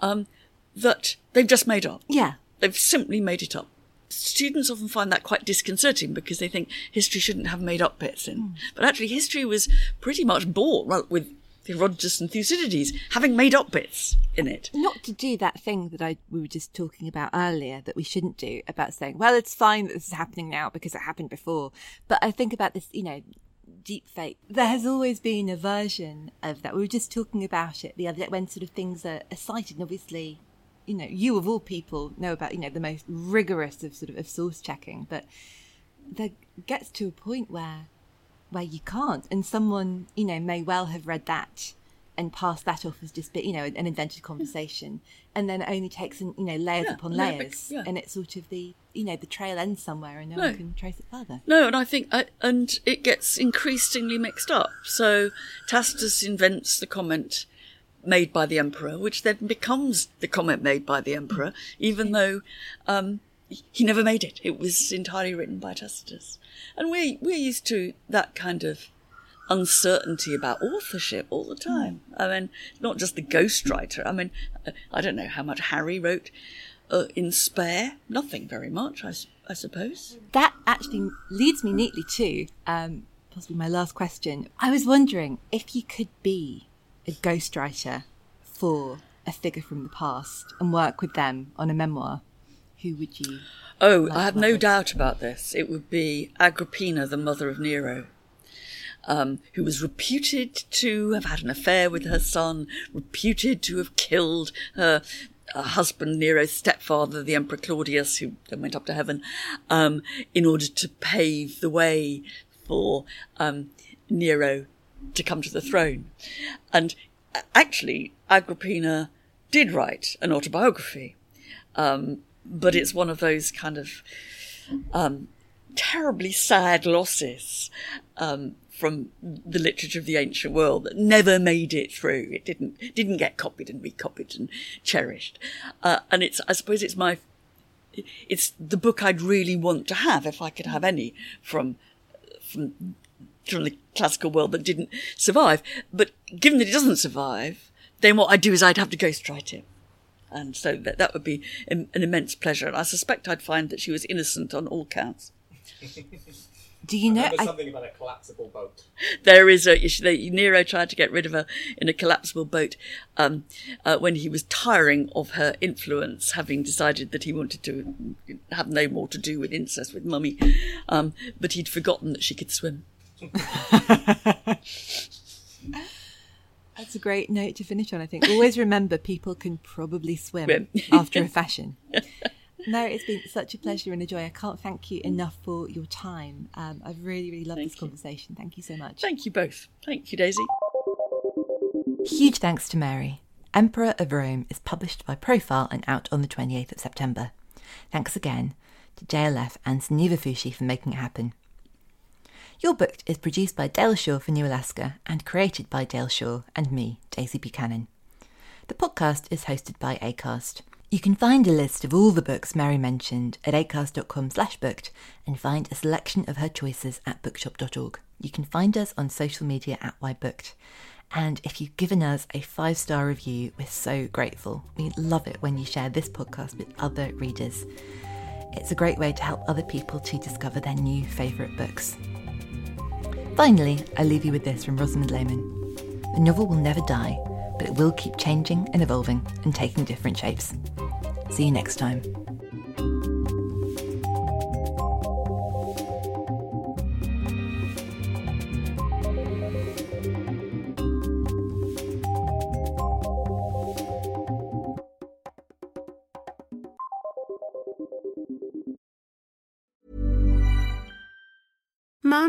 um, that they've just made up. Yeah. They've simply made it up. Students often find that quite disconcerting because they think history shouldn't have made up bits in. Hmm. But actually, history was pretty much bought with Herodotus and Thucydides having made up bits in it. Not to do that thing that I we were just talking about earlier that we shouldn't do about saying, well, it's fine that this is happening now because it happened before. But I think about this, you know, deep fake. There has always been a version of that. We were just talking about it the other day when sort of things are, are cited, and obviously, you know, you of all people know about you know the most rigorous of sort of, of source checking, but there gets to a point where where you can't. And someone, you know, may well have read that and passed that off as just, you know, an invented conversation, and then it only takes, you know, layers Yeah, upon yeah, layers, yeah. and it's sort of the, you know, the trail ends somewhere, and no, No. one can trace it further. No, and I think, I, and it gets increasingly mixed up. So Tacitus invents the comment made by the emperor, which then becomes the comment made by the emperor, even though um, he never made it. It was entirely written by Tacitus, and we're we're used to that kind of uncertainty about authorship all the time. I mean, not just the ghostwriter. I mean, uh, I don't know how much Harry wrote uh, in spare. Nothing very much, I, I suppose. That actually leads me neatly to um, possibly my last question. I was wondering if you could be a ghostwriter for a figure from the past and work with them on a memoir. Who would you? Oh, like I have no with? doubt about this. It would be Agrippina, the mother of Nero, um, who was reputed to have had an affair with her son, reputed to have killed her uh, husband, Nero's stepfather, the Emperor Claudius, who then went up to heaven, um, in order to pave the way for um, Nero to come to the throne. And uh, actually, Agrippina did write an autobiography um, but it's one of those kind of um, terribly sad losses um, from the literature of the ancient world that never made it through. It didn't didn't get copied and recopied and cherished. Uh, and it's I suppose it's my it's the book I'd really want to have if I could have any from from from the classical world that didn't survive. But given that it doesn't survive, then what I'd do is I'd have to ghostwrite it. And so that, that would be an immense pleasure. And I suspect I'd find that she was innocent on all counts. Do you know? Remember I, something about a collapsible boat. There is a Nero tried to get rid of her in a collapsible boat um, uh, when he was tiring of her influence, having decided that he wanted to have no more to do with incest with Mummy, um, but he'd forgotten that she could swim. [laughs] That's a great note to finish on, I think. Always remember people can probably swim Swim. [laughs] after a fashion. [laughs] No, it's been such a pleasure and a joy. I can't thank you enough for your time. Um, I've really, really loved Thank this you. conversation. Thank you so much. Thank you both. Thank you, Daisy. Huge thanks to Mary. Emperor of Rome is published by Profile and out on the 28th of September. Thanks again to JLF and Soneva Fushi for making it happen. You're Booked is produced by Dale Shaw for New Alaska and created by Dale Shaw and me, Daisy Buchanan. The podcast is hosted by Acast. You can find a list of all the books Mary mentioned at acast.com slash booked and find a selection of her choices at bookshop.org. You can find us on social media at whybooked. And if you've given us a five star review, we're so grateful. We love it when you share this podcast with other readers. It's a great way to help other people to discover their new favourite books. Finally, I leave you with this from Rosamond Lehmann. The novel will never die, but it will keep changing and evolving and taking different shapes. See you next time.